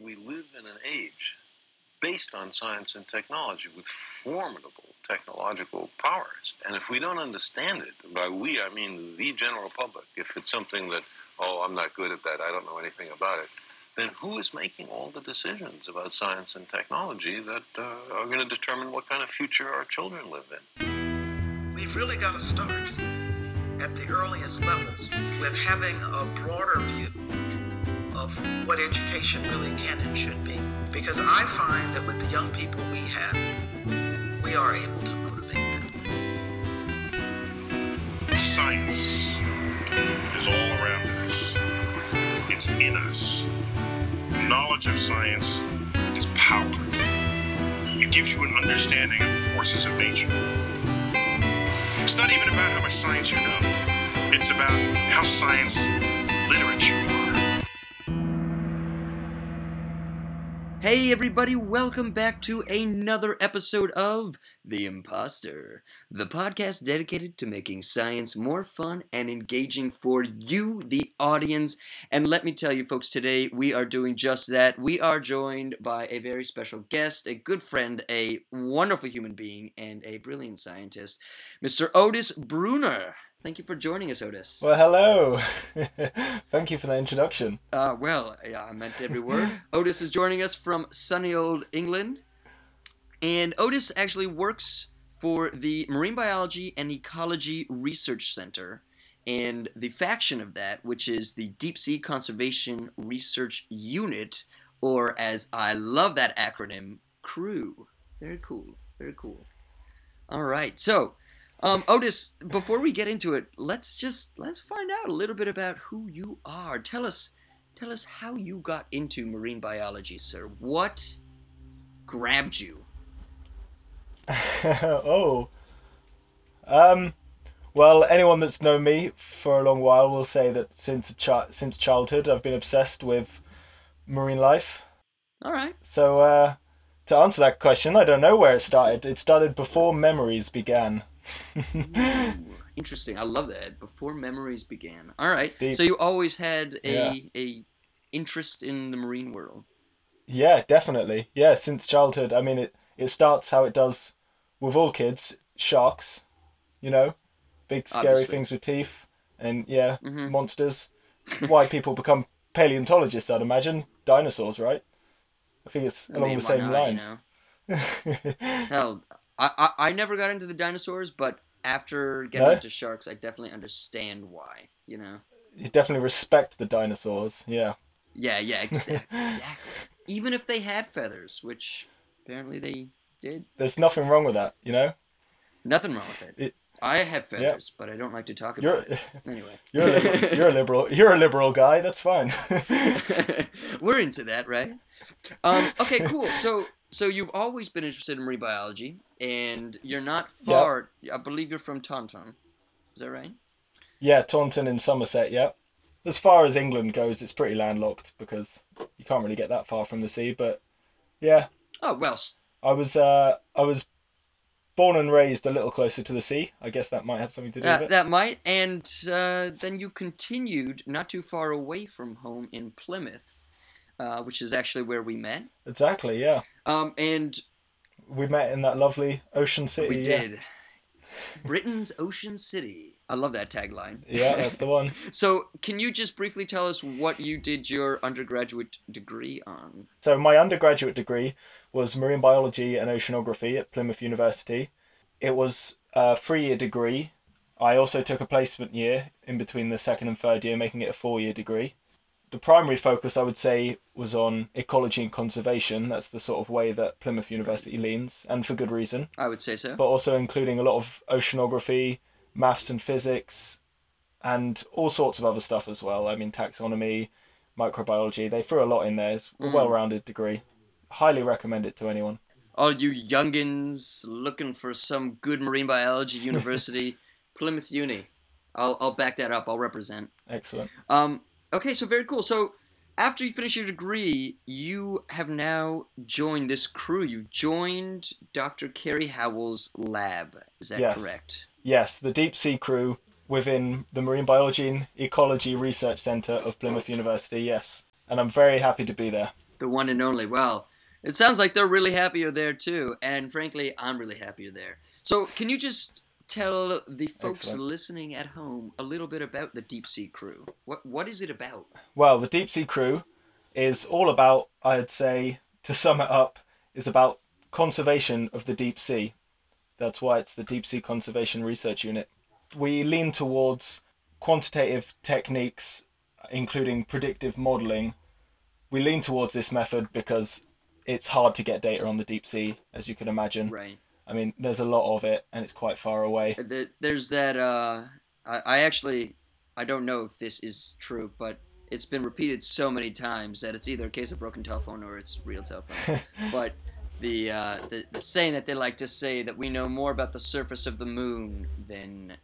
we live in an age based on science and technology with formidable technological powers. And if we don't understand it, by we I mean the general public, if it's something that, oh, I'm not good at that, I don't know anything about it, then who is making all the decisions about science and technology that uh, are going to determine what kind of future our children live in? We've really got to start at the earliest levels with having a broader view of what education really can and should be. Because I find that with the young people we have, we are able to motivate them. Science is all around us, it's in us. Knowledge of science is power. It gives you an understanding of the forces of nature. It's not even about how much science you know, it's about how science literate Hey, everybody, welcome back to another episode of The Imposter, the podcast dedicated to making science more fun and engaging for you, the audience. And let me tell you, folks, today we are doing just that. We are joined by a very special guest, a good friend, a wonderful human being, and a brilliant scientist, Mr. Otis Brunner. Thank you for joining us, Otis. Well, hello. Thank you for the introduction. Uh, well, yeah, I meant every word. Otis is joining us from sunny old England. And Otis actually works for the Marine Biology and Ecology Research Center and the faction of that, which is the Deep Sea Conservation Research Unit, or as I love that acronym, CRU. Very cool. Very cool. All right. So, um, Otis, before we get into it, let's just let's find out a little bit about who you are. Tell us, tell us how you got into marine biology, sir. What grabbed you? oh. Um. Well, anyone that's known me for a long while will say that since chi- since childhood, I've been obsessed with marine life. All right. So, uh, to answer that question, I don't know where it started. It started before memories began. Ooh, interesting. I love that. Before memories began. All right. Deep. So you always had a Yeah. a interest in the marine world. Yeah, definitely. Yeah, since childhood. I mean, it it starts how it does with all kids. Sharks, you know, big scary Obviously. things with teeth, and yeah, Mhm. monsters. Why people become paleontologists, I'd imagine. Dinosaurs, right? I think it's I along mean, the same not, you lines. know? Hell, I, I I never got into the dinosaurs, but after getting No? into sharks, I definitely understand why. You know. you definitely respect the dinosaurs. Yeah. Yeah, yeah, ex- exactly. Even if they had feathers, which apparently they did. There's nothing wrong with that, you know. Nothing wrong with it. It- I have feathers, but I don't like to talk You're about it. Anyway. you're a liberal, you're a liberal you're a liberal guy. That's fine. We're into that, right? Um, okay, cool. So, so you've always been interested in marine biology, and you're not far. I believe you're from Taunton. Is that right? Yeah, Taunton in Somerset, yeah. As far as England goes, it's pretty landlocked because you can't really get that far from the sea, but yeah, Oh well. I was uh I was born and raised a little closer to the sea. I guess that might have something to do with Uh, it. that might, and uh, then you continued not too far away from home in Plymouth, uh, which is actually where we met. Exactly, yeah. Um, and We met in that lovely ocean city. we yeah. did. Britain's Ocean City. I love that tagline. Yeah, that's the one. So, can you just briefly tell us what you did your undergraduate degree on? So my undergraduate degree was marine biology and oceanography at Plymouth University. It was a three-year degree. I also took a placement year in between the second and third year, making it a four-year degree. The primary focus, I would say, was on ecology and conservation. That's the sort of way that Plymouth University leans, and for good reason. I would say so. But also including a lot of oceanography, maths and physics, and all sorts of other stuff as well. I mean, taxonomy, microbiology. They threw a lot in there. It's a Mm. well-rounded degree. Highly recommend it to anyone. All you youngins looking for some good marine biology university, Plymouth Uni. I'll, I'll back that up. I'll represent. Excellent. Um, okay, so very cool. So after you finish your degree, you have now joined this crew. You joined Dr. Kerry Howell's lab. Is that Yes. correct? Yes, the deep sea CRU within the Marine Biology and Ecology Research Centre of Plymouth University. Yes, and I'm very happy to be there. the one and only. Well, it sounds like they're really happy you're there too, and frankly, I'm really happy you're there. So, can you just tell the folks Excellent. listening at home a little bit about the Deep Sea CRU? What what is it about? Well, the Deep Sea CRU is all about, I'd say, to sum it up, is about conservation of the deep sea. That's why it's the Deep Sea Conservation Research Unit. We lean towards quantitative techniques, including predictive modeling. We lean towards this method because it's hard to get data on the deep sea, as you can imagine. Right. I mean, there's a lot of it, and it's quite far away. There's that. Uh, I, I actually I don't know if this is true, but it's been repeated so many times that it's either a case of broken telephone or it's real telephone. but the, uh, the the saying that they like to say that we know more about the surface of the moon than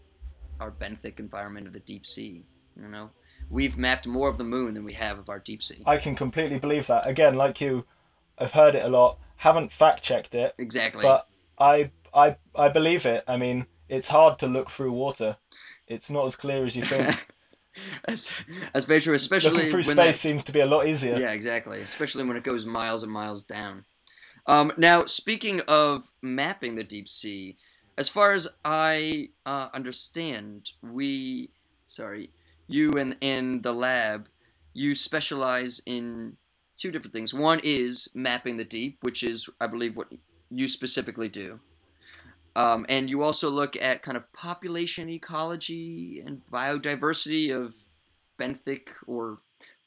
our benthic environment of the deep sea. You know, we've mapped more of the moon than we have of our deep sea. I can completely believe that. Again, like you, I've heard it a lot. Haven't fact checked it, exactly. but I I I believe it. I mean, it's hard to look through water. It's not as clear as you think. that's, that's very true, especially Looking through when space that, seems to be a lot easier. Yeah, exactly. Especially when it goes miles and miles down. Um, now, speaking of mapping the deep sea, as far as I uh, understand, we, sorry, you and in the lab, you specialize in two different things. One is mapping the deep, which is, I believe, what you specifically do. Um, and you also look at kind of population ecology and biodiversity of benthic or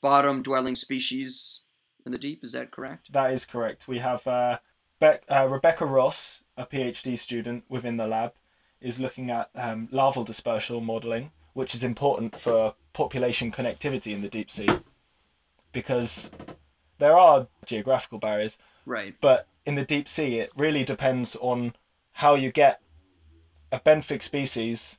bottom dwelling species in the deep. Is that correct? That is correct. We have uh, Bec- uh, Rebecca Ross, a PhD student within the lab, is looking at um, larval dispersal modelling, which is important for population connectivity in the deep sea, because there are geographical barriers, Right. but in the deep sea, it really depends on how you get a benthic species,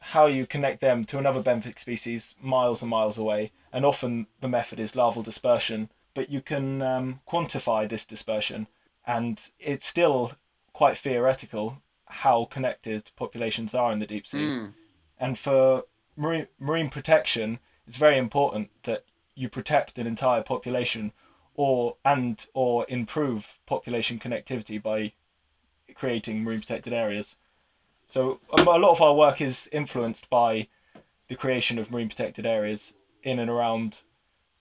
how you connect them to another benthic species miles and miles away, and often the method is larval dispersion. But you can um, quantify this dispersion, and it's still quite theoretical how connected populations are in the deep sea. Mm, And for marine, marine protection, it's very important that you protect an entire population or and or improve population connectivity by creating marine protected areas. So um, a lot of our work is influenced by the creation of marine protected areas in and around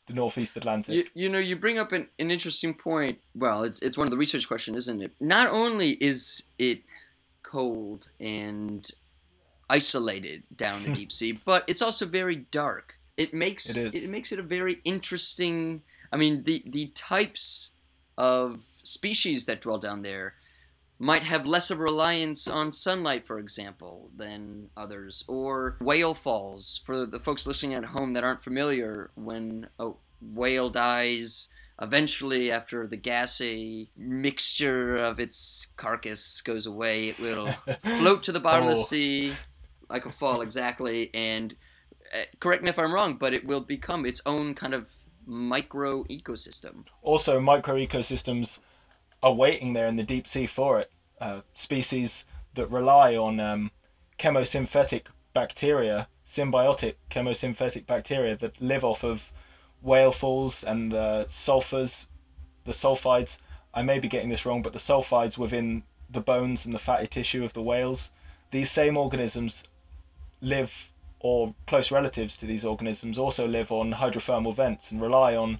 the northeast Atlantic. you, you know, you bring up an, an interesting point. Well, it's, it's one of the research questions, isn't it? Not only is it cold and isolated down the deep sea, but it's also very dark. It makes It it makes it a very interesting. I mean, the the types of species that dwell down there might have less of a reliance on sunlight, for example, than others, or whale falls. For the folks listening at home that aren't familiar, when a whale dies, eventually after the gassy mixture of its carcass goes away, it will float to the bottom of the Oh. sea like a fall, exactly. And uh, correct me if I'm wrong, but it will become its own kind of micro ecosystem. also micro ecosystems are waiting there in the deep sea for it. Uh, species that rely on um, chemosynthetic bacteria, symbiotic chemosynthetic bacteria that live off of whale falls and the sulfurs, the sulfides. I may be getting this wrong, but the sulfides within the bones and the fatty tissue of the whales. These same organisms live, or close relatives to these organisms, also live on hydrothermal vents and rely on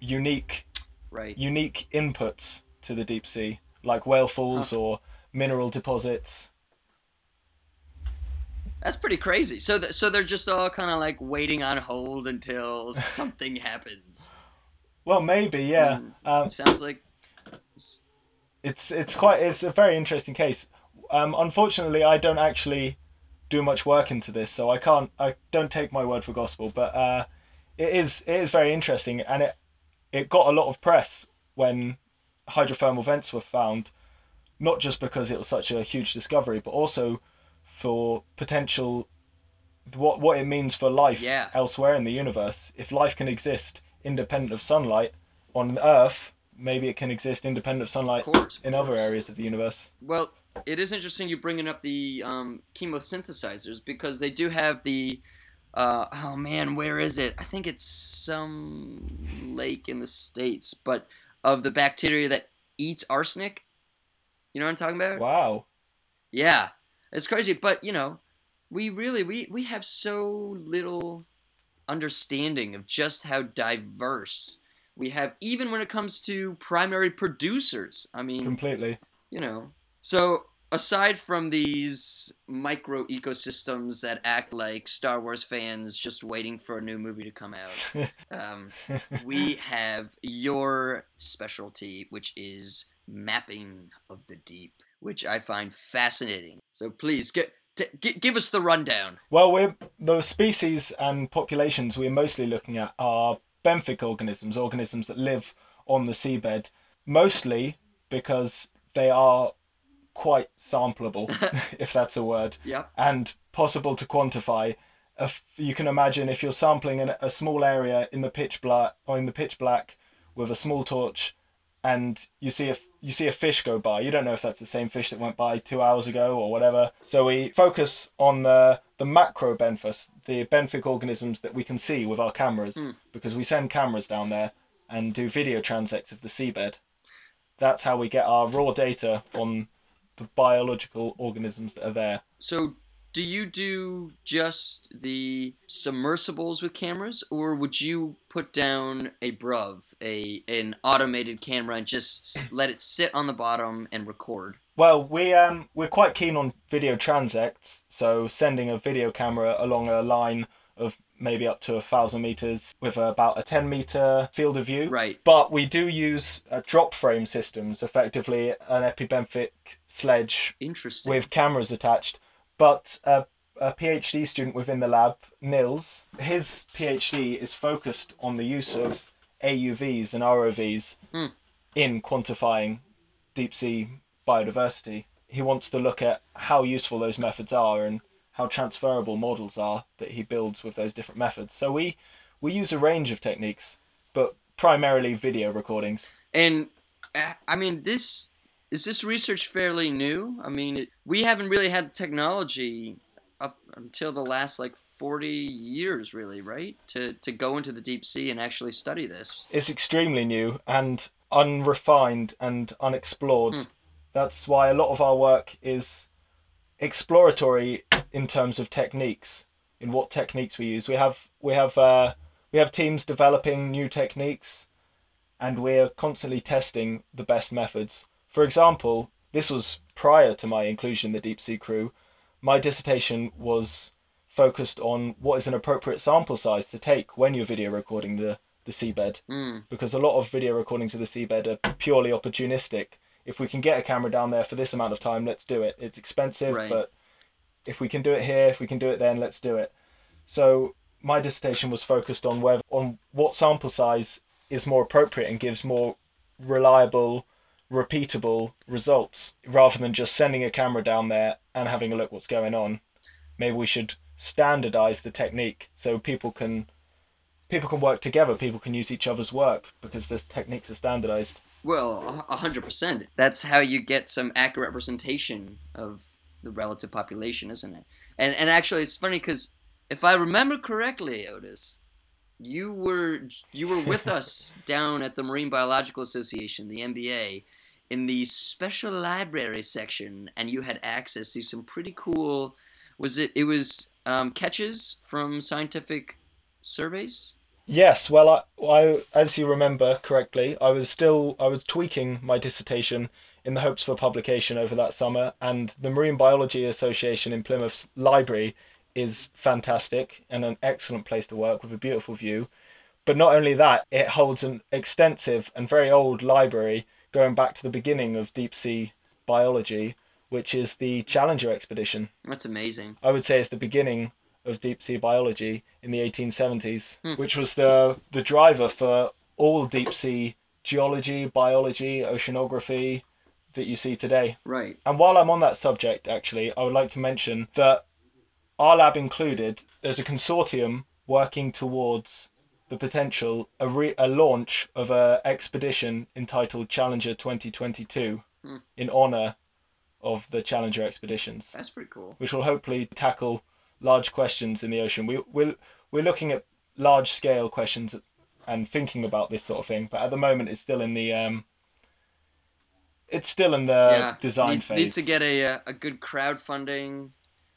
unique Right. unique inputs to the deep sea, like whale falls or mineral deposits. That's pretty crazy. So, th- so they're just all kind of like waiting on hold until something happens. Well, maybe, yeah. Mm. Um, sounds like it's it's quite it's a very interesting case. Um, unfortunately, I don't actually do much work into this, so I can't I don't take my word for gospel. But uh, it is it is very interesting, and it it got a lot of press when hydrothermal vents were found, not just because it was such a huge discovery, but also for potential what what it means for life Yeah. elsewhere in the universe. If life can exist independent of sunlight on Earth, maybe it can exist independent of sunlight of course. of in other areas of the universe. Well, it is interesting you bringing up the um, chemosynthesizers because they do have the Uh, oh man, where is it? I think it's some lake in the states, but of the bacteria that eats arsenic. You know what I'm talking about? Wow. Yeah, it's crazy, but you know, we really we we have so little understanding of just how diverse we have, even when it comes to primary producers. I mean, Completely. you know. So aside from these micro ecosystems that act like Star Wars fans just waiting for a new movie to come out, um, we have your specialty, which is mapping of the deep, which I find fascinating. So please get. T- gi- give us the rundown. Well, we're the species and populations we're mostly looking at are benthic organisms, organisms that live on the seabed, mostly because they are quite sampleable, if that's a word, and possible to quantify. If you can imagine if you're sampling in a small area in the pitch black or in the pitch black with a small torch, and you see a you see a fish go by. You don't know if that's the same fish that went by two hours ago or whatever. So we focus on the the macro benthos, the benthic organisms that we can see with our cameras, Hmm. because we send cameras down there and do video transects of the seabed. That's how we get our raw data on the biological organisms that are there. So, do you do just the submersibles with cameras, or would you put down a BRUV, a an automated camera, and just let it sit on the bottom and record? Well, we um we're quite keen on video transects, so sending a video camera along a line of maybe up to a thousand meters with about a ten meter field of view. Right. But we do use uh, drop frame systems, effectively an epibenthic sledge Interesting. with cameras attached. But a, a PhD student within the lab, Nils, his PhD is focused on the use of AUVs and ROVs Hmm. in quantifying deep sea biodiversity. He wants to look at how useful those methods are and how transferable models are that he builds with those different methods. So we we use a range of techniques, but primarily video recordings. And uh, I mean, this is this research fairly new? I mean, it, we haven't really had the technology up until the last like 40 years, really, right? To to go into the deep sea and actually study this. It's extremely new and unrefined and unexplored. Hmm. That's why a lot of our work is exploratory in terms of techniques, in what techniques we use. We have we have uh, we have teams developing new techniques, and we're constantly testing the best methods. For example, this was prior to my inclusion in the deep sea CRU. My dissertation was focused on what is an appropriate sample size to take when you're video recording the, the seabed Mm, because a lot of video recordings of the seabed are purely opportunistic. If we can get a camera down there for this amount of time, let's do it. It's expensive, Right. but if we can do it here, if we can do it then, let's do it. So my dissertation was focused on whether on what sample size is more appropriate and gives more reliable, repeatable results rather than just sending a camera down there and having a look what's going on. Maybe we should standardize the technique so people can people can work together, people can use each other's work because the techniques are standardized. well, a a hundred percent. That's how you get some accurate representation of the relative population, isn't it? And and actually, it's funny because if I remember correctly, Otis, you were you were with us down at the Marine Biological Association, the MBA, in the special library section, and you had access to some pretty cool. Was it? It was um, catches from scientific surveys. Yes, well, I, I, as you remember correctly, I was still I was tweaking my dissertation in the hopes for publication over that summer, and the Marine Biology Association in Plymouth's library is fantastic and an excellent place to work with a beautiful view. But not only that, it holds an extensive and very old library going back to the beginning of deep sea biology, which is the Challenger expedition. That's amazing. I would say it's the beginning of deep sea biology in the 1870s, Hmm. which was the the driver for all deep sea geology, biology, oceanography that you see today. Right. And while I'm on that subject, actually, I would like to mention that our lab included, there's a consortium working towards the potential a, re- a launch of a expedition entitled Challenger 2022 Hmm. in honor of the Challenger expeditions That's pretty cool. which will hopefully tackle large questions in the ocean. We we're we're looking at large scale questions and thinking about this sort of thing, but at the moment it's still in the um. It's still in the yeah. design Needs, phase. needs to get a uh, a good crowdfunding.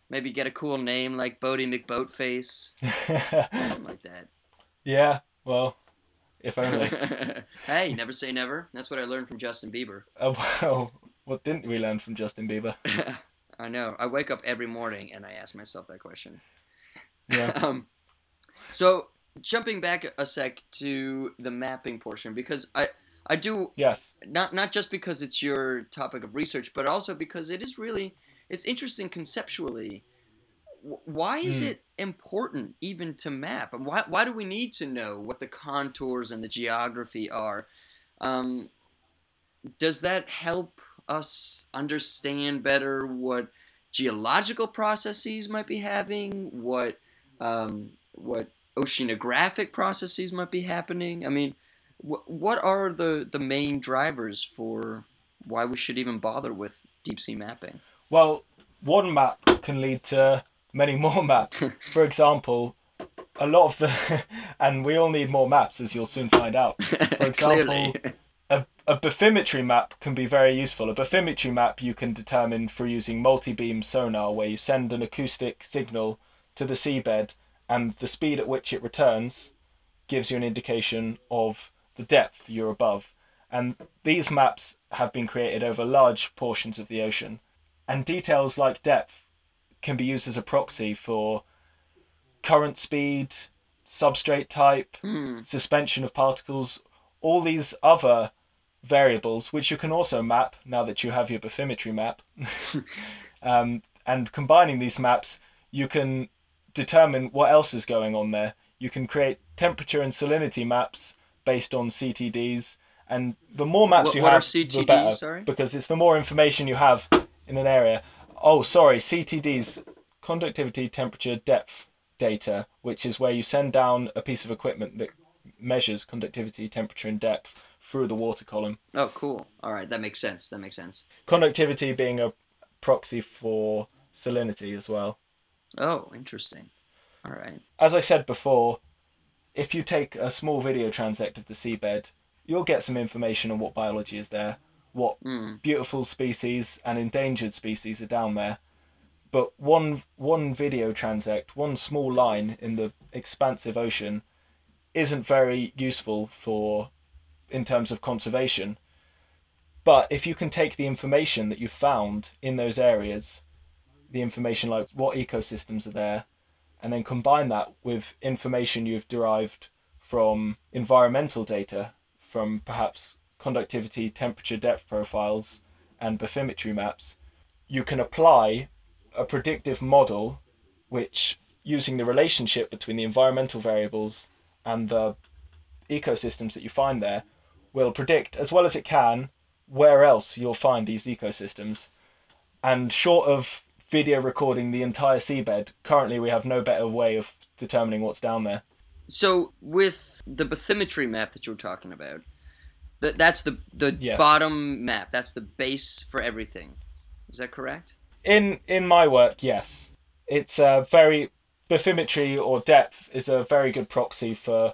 Maybe get a cool name like Boaty McBoatface, something like that. yeah, well, if only. hey, never say never. That's what I learned from Justin Bieber. Oh well, what didn't we learn from Justin Bieber? I know. I wake up every morning and I ask myself that question. Yeah. um, so jumping back a sec to the mapping portion because I I do Yes. not not just because it's your topic of research, but also because it is really it's interesting conceptually. Why is Hmm. it important even to map? And why why do we need to know what the contours and the geography are? Um, does that help us understand better what geological processes might be having? What um, what oceanographic processes might be happening? I mean, wh- what are the the main drivers for why we should even bother with deep sea mapping? Well, one map can lead to many more maps. For example, a lot of the, and we all need more maps, as you'll soon find out. For example, a, a bathymetry map can be very useful. A bathymetry map you can determine through using multi-beam sonar, where you send an acoustic signal to the seabed, and the speed at which it returns gives you an indication of the depth you're above. And these maps have been created over large portions of the ocean. And details like depth can be used as a proxy for current speed, substrate type, Hmm. suspension of particles, all these other variables, which you can also map now that you have your bathymetry map. um, and combining these maps, you can determine what else is going on there. You can create temperature and salinity maps based on CTDs, and the more maps What- you what are have, CTDs, the better, sorry? because it's the more information you have in an area. Oh, sorry, CTDs, conductivity, temperature, depth data, which is where you send down a piece of equipment that measures conductivity, temperature, and depth through the water column. Oh, cool. All right, that makes sense. That makes sense. Conductivity being a proxy for salinity as well. Oh, interesting. All right. As I said before, if you take a small video transect of the seabed, you'll get some information on what biology is there, what Hmm. beautiful species and endangered species are down there. But one one video transect, one small line in the expansive ocean, isn't very useful for in terms of conservation. But if you can take the information that you've found in those areas, the information like what ecosystems are there, and then combine that with information you've derived from environmental data, from perhaps conductivity, temperature, depth profiles, and bathymetry maps, you can apply a predictive model which, using the relationship between the environmental variables and the ecosystems that you find there, will predict as well as it can where else you'll find these ecosystems. And short of video recording the entire seabed, currently we have no better way of determining what's down there. So with the bathymetry map that you were talking about, that that's the the bottom map. That's the base for everything. Is that correct? In in my work, yes, it's a very bathymetry or depth is a very good proxy for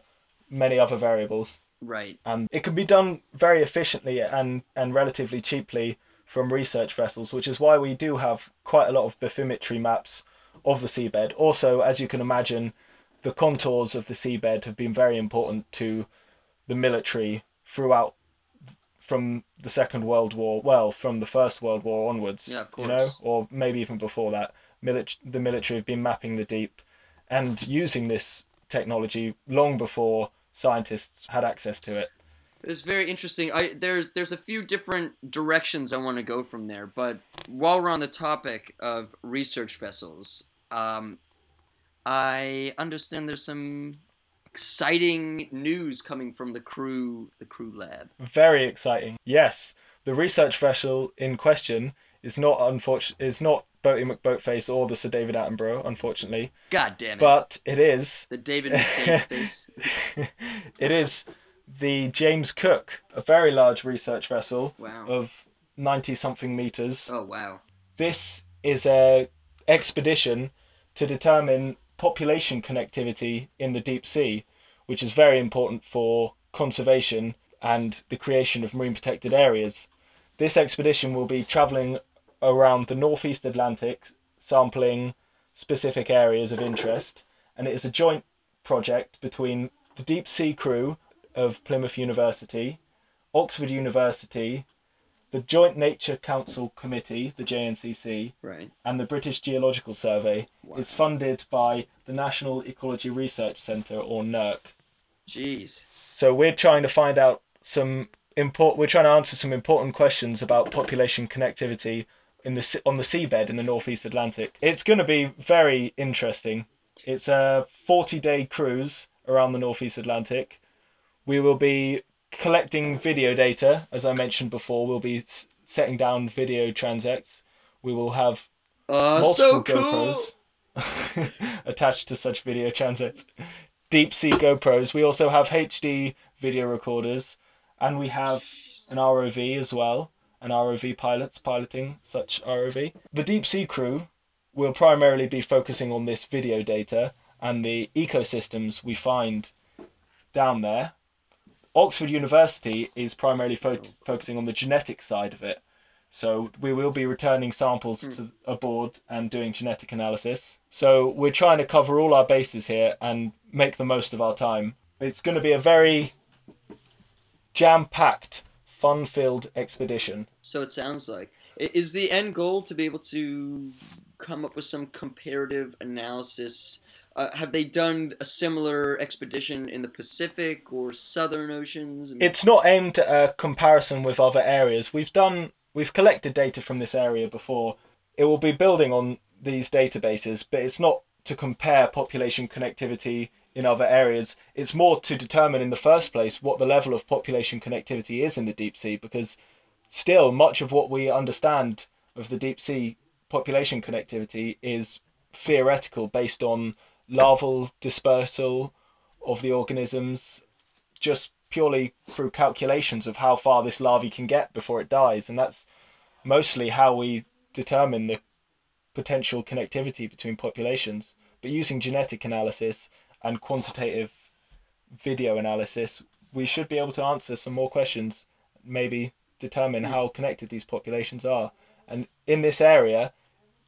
many other variables, Right. and it can be done very efficiently and and relatively cheaply from research vessels, which is why we do have quite a lot of bathymetry maps of the seabed. Also, as you can imagine, the contours of the seabed have been very important to the military throughout from the Second World War, well, from the First World War onwards, Yeah, of you know, or maybe even before that. Milit- the military have been mapping the deep and using this technology long before scientists had access to it. It's very interesting. I there's there's a few different directions I want to go from there, but while we're on the topic of research vessels, um, I understand there's some exciting news coming from the CRU the CRU lab. Very exciting. Yes, the research vessel in question is not unfortunate is not Boaty McBoatface or the Sir David Attenborough, unfortunately, God damn it! but it is the David McDavid face. it is the James Cook, a very large research vessel Wow. of 90 something meters. Oh wow. This is a expedition to determine population connectivity in the deep sea, which is very important for conservation and the creation of marine protected areas. This expedition will be travelling around the northeast Atlantic, sampling specific areas of interest, and it is a joint project between the deep sea CRU of Plymouth University, Oxford University, the Joint Nature Council Committee, the JNCC, Right. and the British Geological Survey. Wow. It's funded by the National Ecology Research Centre, or NERC. Jeez. So we're trying to find out some import. We're trying to answer some important questions about population connectivity in the on the seabed in the northeast Atlantic. It's going to be very interesting. It's a 40-day cruise around the northeast Atlantic. We will be collecting video data, as I mentioned before. We'll be s- setting down video transects. We will have Uh, so multiple cool. GoPros attached to such video transects. Deep sea GoPros. We also have HD video recorders, and we have an ROV as well. An ROV pilots piloting such ROV. The deep sea CRU will primarily be focusing on this video data and the ecosystems we find down there. Oxford University is primarily fo- oh. focusing on the genetic side of it. So we will be returning samples hmm. to aboard and doing genetic analysis. So we're trying to cover all our bases here and make the most of our time. It's going to be a very jam-packed, fun-filled expedition. So it sounds like. Is the end goal to be able to come up with some comparative analysis? Uh, have they done a similar expedition in the Pacific or Southern Oceans? It's not aimed at a comparison with other areas. We've done we've collected data from this area before. It will be building on these databases, but it's not to compare population connectivity in other areas. It's more to determine in the first place what the level of population connectivity is in the deep sea because still much of what we understand of the deep sea population connectivity is theoretical based on larval dispersal of the organisms just purely through calculations of how far this larvae can get before it dies. And that's mostly how we determine the potential connectivity between populations. But using genetic analysis and quantitative video analysis we should be able to answer some more questions maybe determine how connected these populations are. And in this area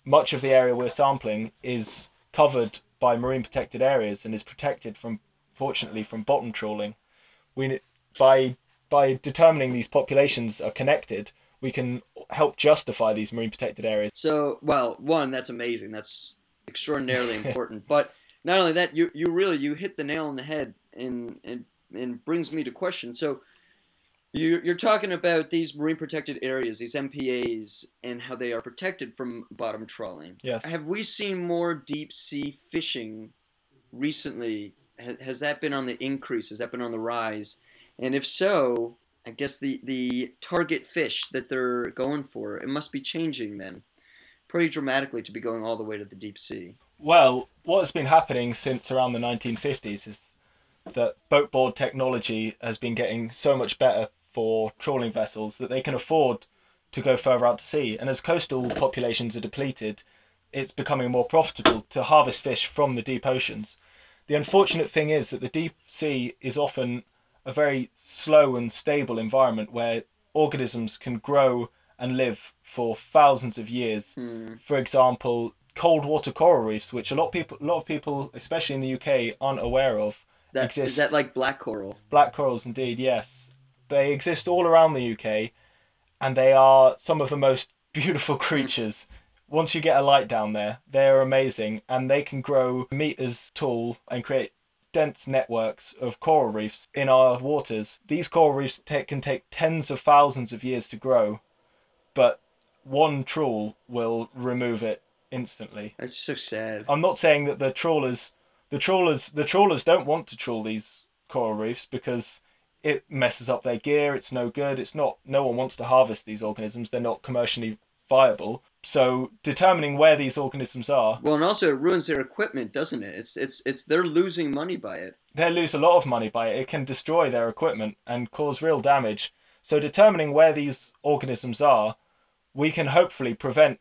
much of the area we're sampling is covered by marine protected areas and is protected from fortunately from bottom trawling we by by determining these populations are connected we can help justify these marine protected areas So, well, one, that's amazing. That's extraordinarily important. But not only that, you you really you hit the nail on the head, and and and brings me to question. So, you're talking about these marine protected areas, these MPAs, and how they are protected from bottom trawling. Yes. Have we seen more deep sea fishing recently? Has, that been on the increase? Has that been on the rise? And if so, I guess the, the target fish that they're going for, it must be changing then pretty dramatically to be going all the way to the deep sea. Well, what has been happening since around the 1950s is that boat board technology has been getting so much better for trawling vessels that they can afford to go further out to sea. And as coastal populations are depleted, it's becoming more profitable to harvest fish from the deep oceans. The unfortunate thing is that the deep sea is often a very slow and stable environment where organisms can grow and live for thousands of years Hmm. for example, cold water coral reefs, which a lot of people, a lot of people, especially in the UK, aren't aware of. That, Exists. is that like black coral? Black corals, indeed, yes, they exist all around the UK, and they are some of the most beautiful creatures. Once you get a light down there, they are amazing, and they can grow meters tall and create dense networks of coral reefs in our waters. These coral reefs ta- can take tens of thousands of years to grow, but one trawl will remove it instantly. That's so sad. I'm not saying that the trawlers, the trawlers, the trawlers don't want to trawl these coral reefs because it messes up their gear. It's no good. It's not. No one wants to harvest these organisms. They're not commercially viable. So determining where these organisms are, Well, and also it ruins their equipment, doesn't it? It's it's it's they're losing money by it. they lose a lot of money by it. It can destroy their equipment and cause real damage. So determining where these organisms are, we can hopefully prevent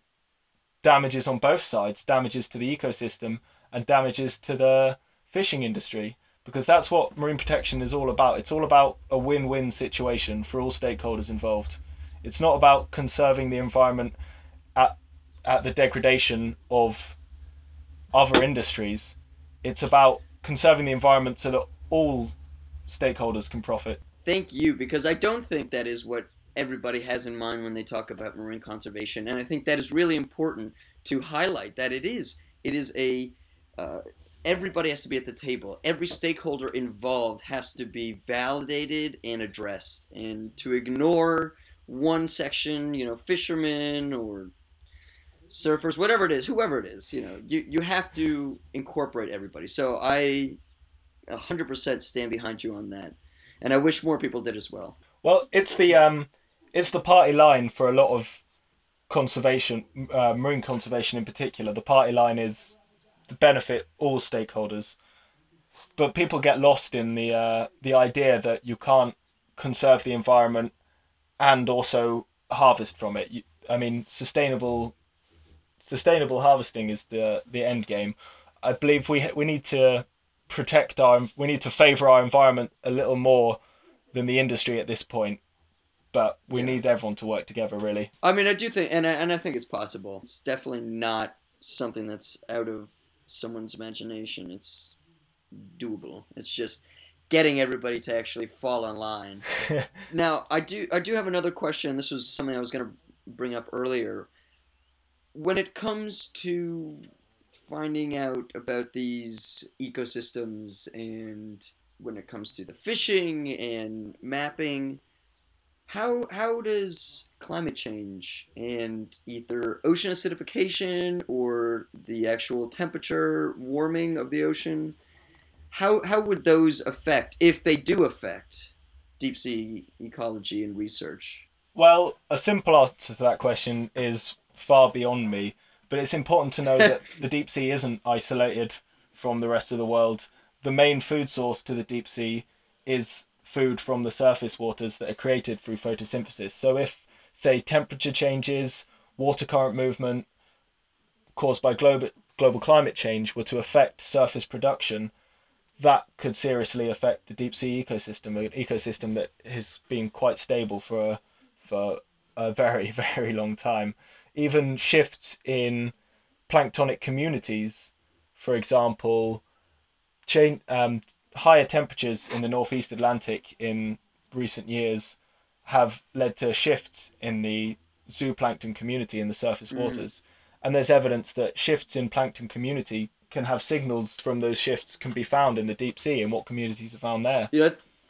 damages on both sides, damages to the ecosystem and damages to the fishing industry because that's what marine protection is all about. It's all about a win-win situation for all stakeholders involved. It's not about conserving the environment at at the degradation of other industries. It's about conserving the environment so that all stakeholders can profit. Thank you, because I don't think that is what everybody has in mind when they talk about marine conservation, and I think that is really important to highlight that it is it is a uh, everybody has to be at the table. Every stakeholder involved has to be validated and addressed, and to ignore one section, you know, fishermen or surfers, whatever it is, whoever it is, you know, you, you have to incorporate everybody. So I 100% stand behind you on that. And I wish more people did as well. Well, it's the um, it's the party line for a lot of conservation, uh, marine conservation in particular. The party line is benefit all stakeholders, but people get lost in the uh, the idea that you can't conserve the environment and also harvest from it. You, I mean, sustainable sustainable harvesting is the the end game. I believe we we need to protect our we need to favor our environment a little more than the industry at this point. But we Yeah. need everyone to work together, really. I mean, I do think, and I, and I think it's possible. It's definitely not something that's out of someone's imagination. It's doable. It's just getting everybody to actually fall in line. Now, I do I do have another question. This was something I was going to bring up earlier. When it comes to finding out about these ecosystems and when it comes to the fishing and mapping, how how does climate change and either ocean acidification or the actual temperature warming of the ocean how how would those affect if they do affect deep sea ecology and research Well, a simple answer to that question is far beyond me, but it's important to know that the deep sea isn't isolated from the rest of the world. The main food source to the deep sea is food from the surface waters that are created through photosynthesis. So if, say, temperature changes, water current movement caused by global global climate change were to affect surface production, that could seriously affect the deep sea ecosystem, an ecosystem that has been quite stable for a, for a very very long time. Even shifts in planktonic communities, for example, chain um, higher temperatures in the northeast Atlantic in recent years have led to shifts in the zooplankton community in the surface Mhm. waters. And there's evidence that shifts in plankton community can have signals from those shifts can be found in the deep sea and what communities are found there. know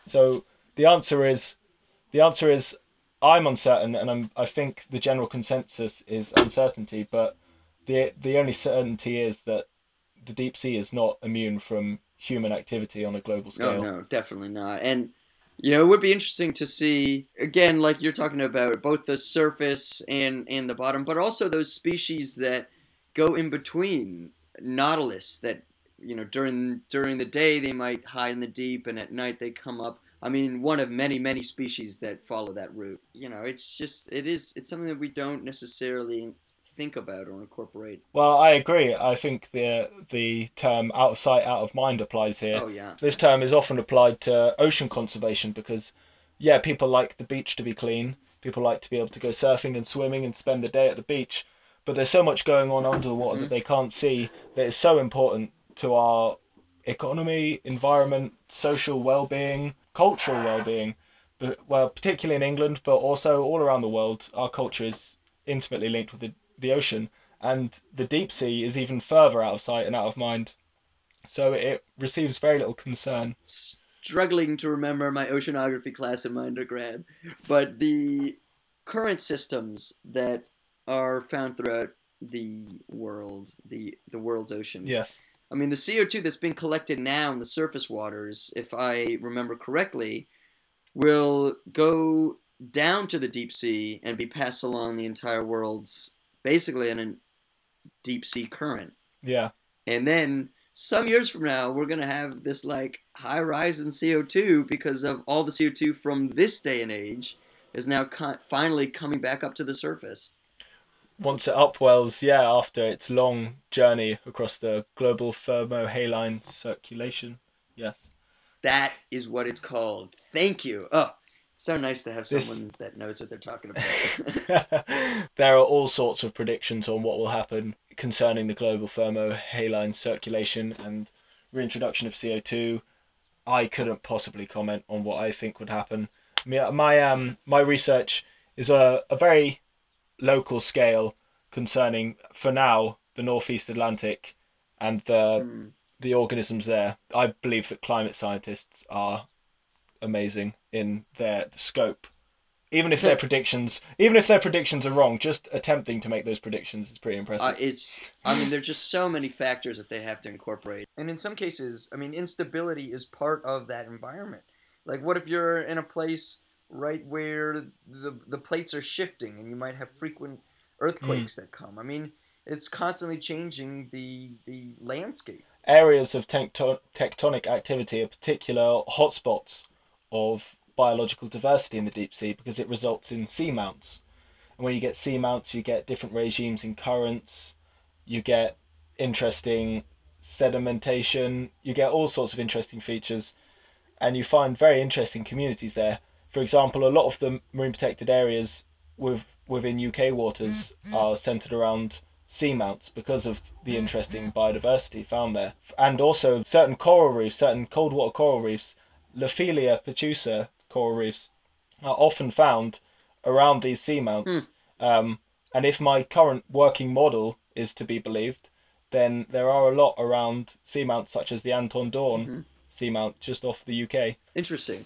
So the answer is the answer is I'm uncertain and I'm I think the general consensus is uncertainty, but the the only certainty is that the deep sea is not immune from human activity on a global scale. no no, definitely not. And you know it would be interesting to see again like you're talking about both the surface and and the bottom but also those species that go in between nautilus that you know during during the day they might hide in the deep and at night they come up. I mean one of many many species that follow that route. You know it's just it is it's something that we don't necessarily think about or incorporate Well, I agree. I think the the term out of sight, out of mind applies here. oh yeah This term is often applied to ocean conservation because, yeah, people like the beach to be clean. People like to be able to go surfing and swimming and spend the day at the beach. But there's so much going on under the water that mm-hmm. they can't see that is so important to our economy, environment, social well-being, cultural well-being. But well, particularly in England, but also all around the world, our culture is intimately linked with the, the ocean, and the deep sea is even further out of sight and out of mind. So it receives very little concern. struggling to remember my oceanography class in my undergrad, but the current systems that are found throughout the world, the the world's oceans. Yes. I mean, the CO2 that's been collected now in the surface waters, if I remember correctly, will go down to the deep sea and be passed along the entire world's basically in a deep sea current. Yeah. And then some years from now, we're gonna have this like high rise in CO2 because of all the CO2 from this day and age is now con- finally coming back up to the surface. once it upwells, yeah, after its long journey across the global thermohaline circulation. Yes. That is what it's called. Thank you. Oh, so nice to have This- someone that knows what they're talking about. there are all sorts of predictions on what will happen concerning the global thermohaline circulation and reintroduction of CO2. I couldn't possibly comment on what I think would happen. Mean, my um my research is a, a very local scale concerning, for now, the Northeast Atlantic and the Hmm. the organisms there. I believe that climate scientists are amazing in their scope. Even if their predictions, even if their predictions are wrong, just attempting to make those predictions is pretty impressive. Uh, it's, I mean, there's just so many factors that they have to incorporate. And in some cases, I mean, instability is part of that environment. Like, what if you're in a place right where the, the plates are shifting and you might have frequent earthquakes that come? I mean, it's constantly changing the, the landscape. Areas of tecto- tectonic activity are particular hotspots of biological diversity in the deep sea because it results in seamounts. And when you get seamounts, you get different regimes in currents, you get interesting sedimentation, you get all sorts of interesting features, and you find very interesting communities there. For example, a lot of the marine protected areas with, within UK waters mm-hmm. are centered around seamounts because of the interesting mm-hmm. biodiversity found there. And also certain coral reefs, certain cold water coral reefs, Lophelia pertusa coral reefs, are often found around these seamounts. Um, and if my current working model is to be believed, then there are a lot around seamounts such as the Anton Dohrn seamount just off the UK. Interesting.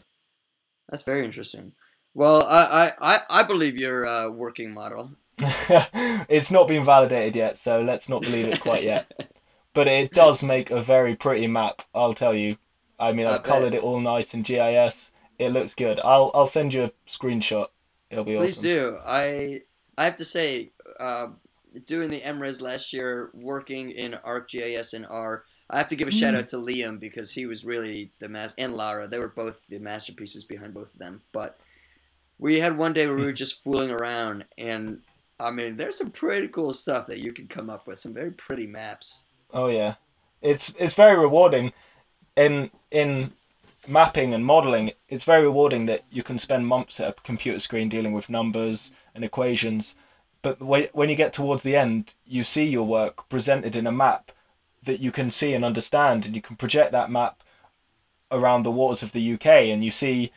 That's very interesting. Well, I, I, I, I believe your uh, working model. it's not been validated yet, so let's not believe it quite yet. But it does make a very pretty map, I'll tell you. I mean, I I've coloured it all nice in GIS. It looks good. I'll I'll send you a screenshot. It'll be Please awesome. do. I I have to say, uh, doing the MRes last year, working in ArcGIS and R, I have to give a shout out to Liam because he was really the mas and Lara. They were both the masterpieces behind both of them. But we had one day where we were just fooling around, and I mean, there's some pretty cool stuff that you can come up with. Some very pretty maps. Oh yeah, it's it's very rewarding, in in mapping and modeling. It's very rewarding that you can spend months at a computer screen dealing with numbers and equations, but when you get towards the end, you see your work presented in a map that you can see and understand, and you can project that map around the waters of the UK, and you see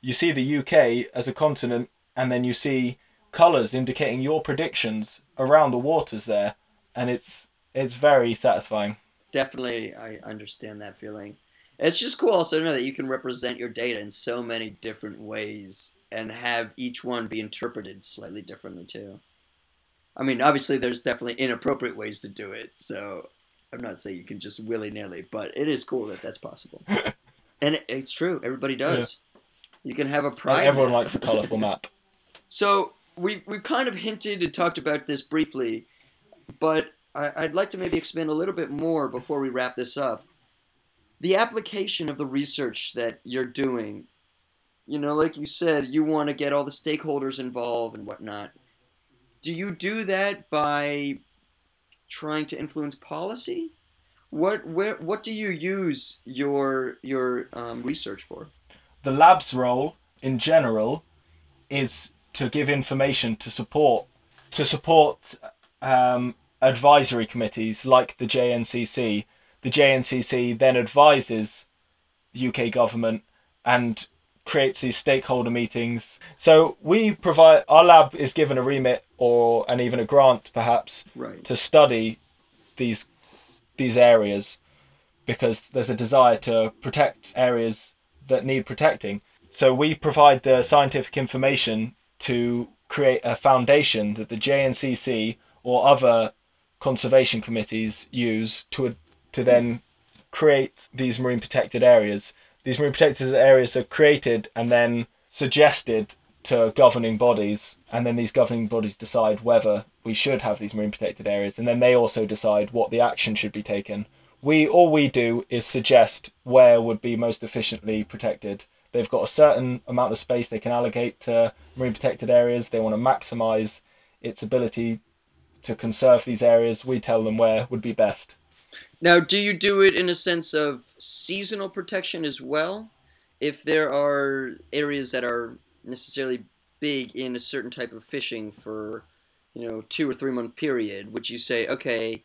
you see the UK as a continent, and then you see colours indicating your predictions around the waters there, and it's it's very satisfying. Definitely, I understand that feeling. It's just cool also to know that you can represent your data in so many different ways and have each one be interpreted slightly differently too. I mean, obviously, there's definitely inappropriate ways to do it, so I'm not saying you can just willy nilly, but it is cool that that's possible. and it, it's true, everybody does. You can have a pride. Everyone map. likes a colourful map. So we we kind of hinted and talked about this briefly, but I, I'd like to maybe expand a little bit more before we wrap this up. The application of the research that you're doing, you know, like you said, you want to get all the stakeholders involved and whatnot. Do you do that by trying to influence policy? What where what do you use your your um, research for? The lab's role in general is to give information to support to support um, advisory committees like the JNCC. The JNCC then advises the UK government and creates these stakeholder meetings. So we provide our lab is given a remit or and even a grant perhaps Right. to study these these areas because there's a desire to protect areas that need protecting. So we provide the scientific information to create a foundation that the JNCC or other conservation committees use to to then create these marine protected areas. These marine protected areas are created and then suggested to governing bodies, and then these governing bodies decide whether we should have these marine protected areas, and then they also decide what the action should be taken. We all we do is suggest where would be most efficiently protected. They've got a certain amount of space they can allocate to marine protected areas. They want to maximise its ability to conserve these areas, we tell them where would be best. Now, do you do it in a sense of seasonal protection as well? If there are areas that are necessarily big in a certain type of fishing for, you know, two or three month period, would you say, okay,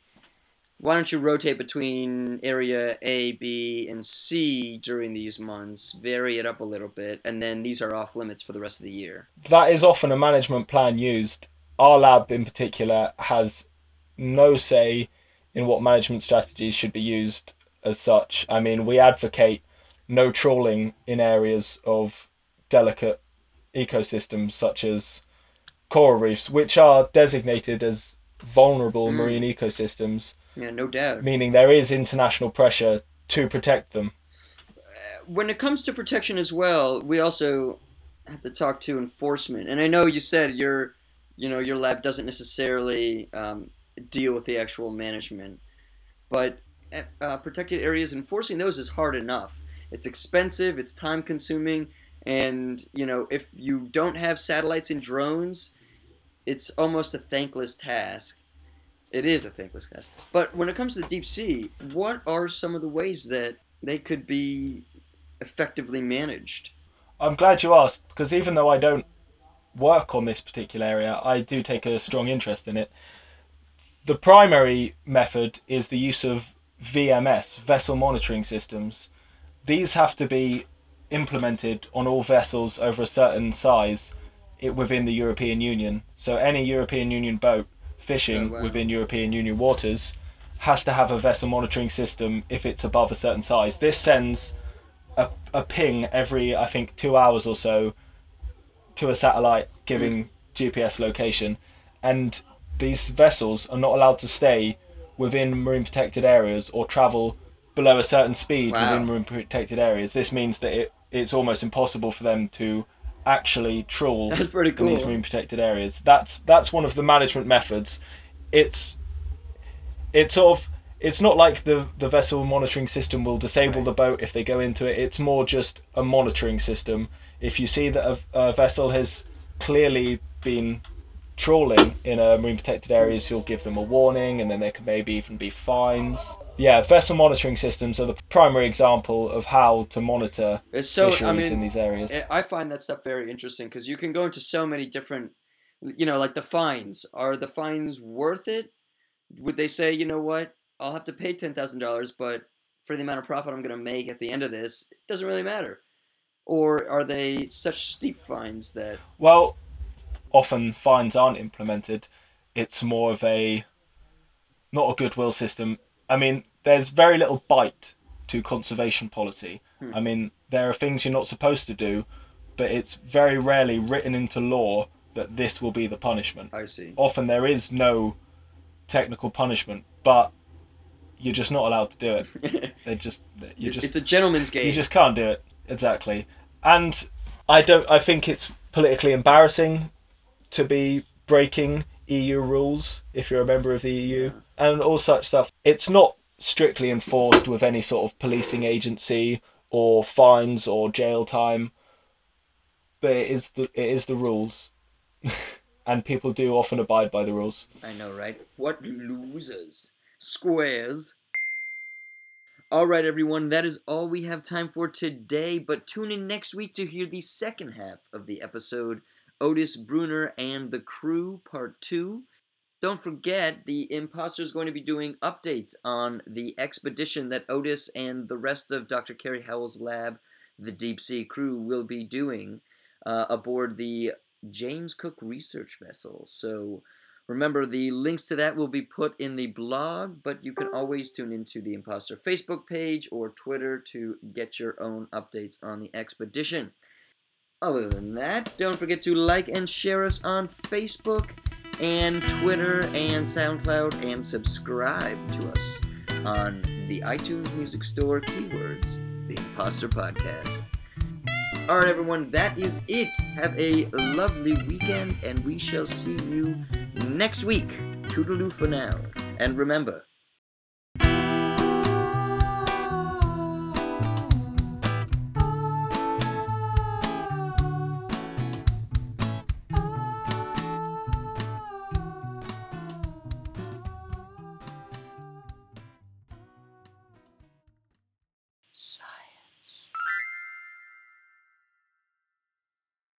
why don't you rotate between area A, B, and C during these months, vary it up a little bit, and then these are off limits for the rest of the year? That is often a management plan used. Our lab in particular has no say in what management strategies should be used as such. I mean, we advocate no trawling in areas of delicate ecosystems such as coral reefs, which are designated as vulnerable Mm. marine ecosystems, Yeah, no doubt. meaning there is international pressure to protect them. when it comes to protection as well, we also have to talk to enforcement. And I know you said your, you know, your lab doesn't necessarily um, deal with the actual management, but uh, protected areas enforcing those is hard enough. It's expensive. It's time consuming, and you know, if you don't have satellites and drones, it's almost a thankless task. It is a thankless task. But when it comes to the deep sea, what are some of the ways that they could be effectively managed? I'm glad you asked because even though I don't work on this particular area, I do take a strong interest in it. The primary method is the use of VMS, vessel monitoring systems. These have to be implemented on all vessels over a certain size within the European Union. So any European Union boat fishing Oh, wow. within European Union waters has to have a vessel monitoring system if it's above a certain size. This sends a, a ping every I think two hours or so to a satellite giving mm. GPS location, and these vessels are not allowed to stay within marine protected areas or travel below a certain speed Wow. within marine protected areas. This means that it, it's almost impossible for them to actually trawl That's pretty in these marine protected areas. That's that's one of the management methods. It's it's sort of it's not like the the vessel monitoring system will disable the boat if they go into it. It's more just a monitoring system. If you see that a, a vessel has clearly been trawling in a marine protected areas, you'll give them a warning, and then there could maybe even be fines. Yeah, vessel monitoring systems are the primary example of how to monitor It's so fisheries I mean, in these areas. Eh, I find that stuff very interesting because you can go into so many different, you know, like the fines. Are the fines worth it? Would they say, you know what, I'll have to pay ten thousand dollars, but for the amount of profit I'm going to make at the end of this, it doesn't really matter. Or are they such steep fines that Well, often fines aren't implemented. It's more of a not a goodwill system. I mean, there's very little bite to conservation policy. Hmm. I mean, there are things you're not supposed to do, but it's very rarely written into law that this will be the punishment. I see? Often there is no technical punishment, but you're just not allowed to do it. They just you just it's a gentleman's game. you just can't do it exactly. And I don't. I think it's politically embarrassing to be breaking EU rules if you're a member of the EU and all such stuff. It's not strictly enforced with any sort of policing agency or fines or jail time, but it is the it is the rules, and people do often abide by the rules. I know, right? What losers? Squares. All right, everyone, that is all we have time for today, but tune in next week to hear the second half of the episode Otis Brunner and the CRU, Part 2. Don't forget, the imposter is going to be doing updates on the expedition that Otis and the rest of Dr. Kerry Howell's lab, the Deep Sea CRU, will be doing uh, aboard the James Cook research vessel. So remember, the links to that will be put in the blog, but you can always tune into the Imposter Facebook page or Twitter to get your own updates on the expedition. Other than that, don't forget to like and share us on Facebook and Twitter and SoundCloud and subscribe to us on the iTunes Music Store keywords, the Imposter Podcast. All right, everyone, that is it. Have a lovely weekend, and we shall see you next week. Toodaloo for now. And remember,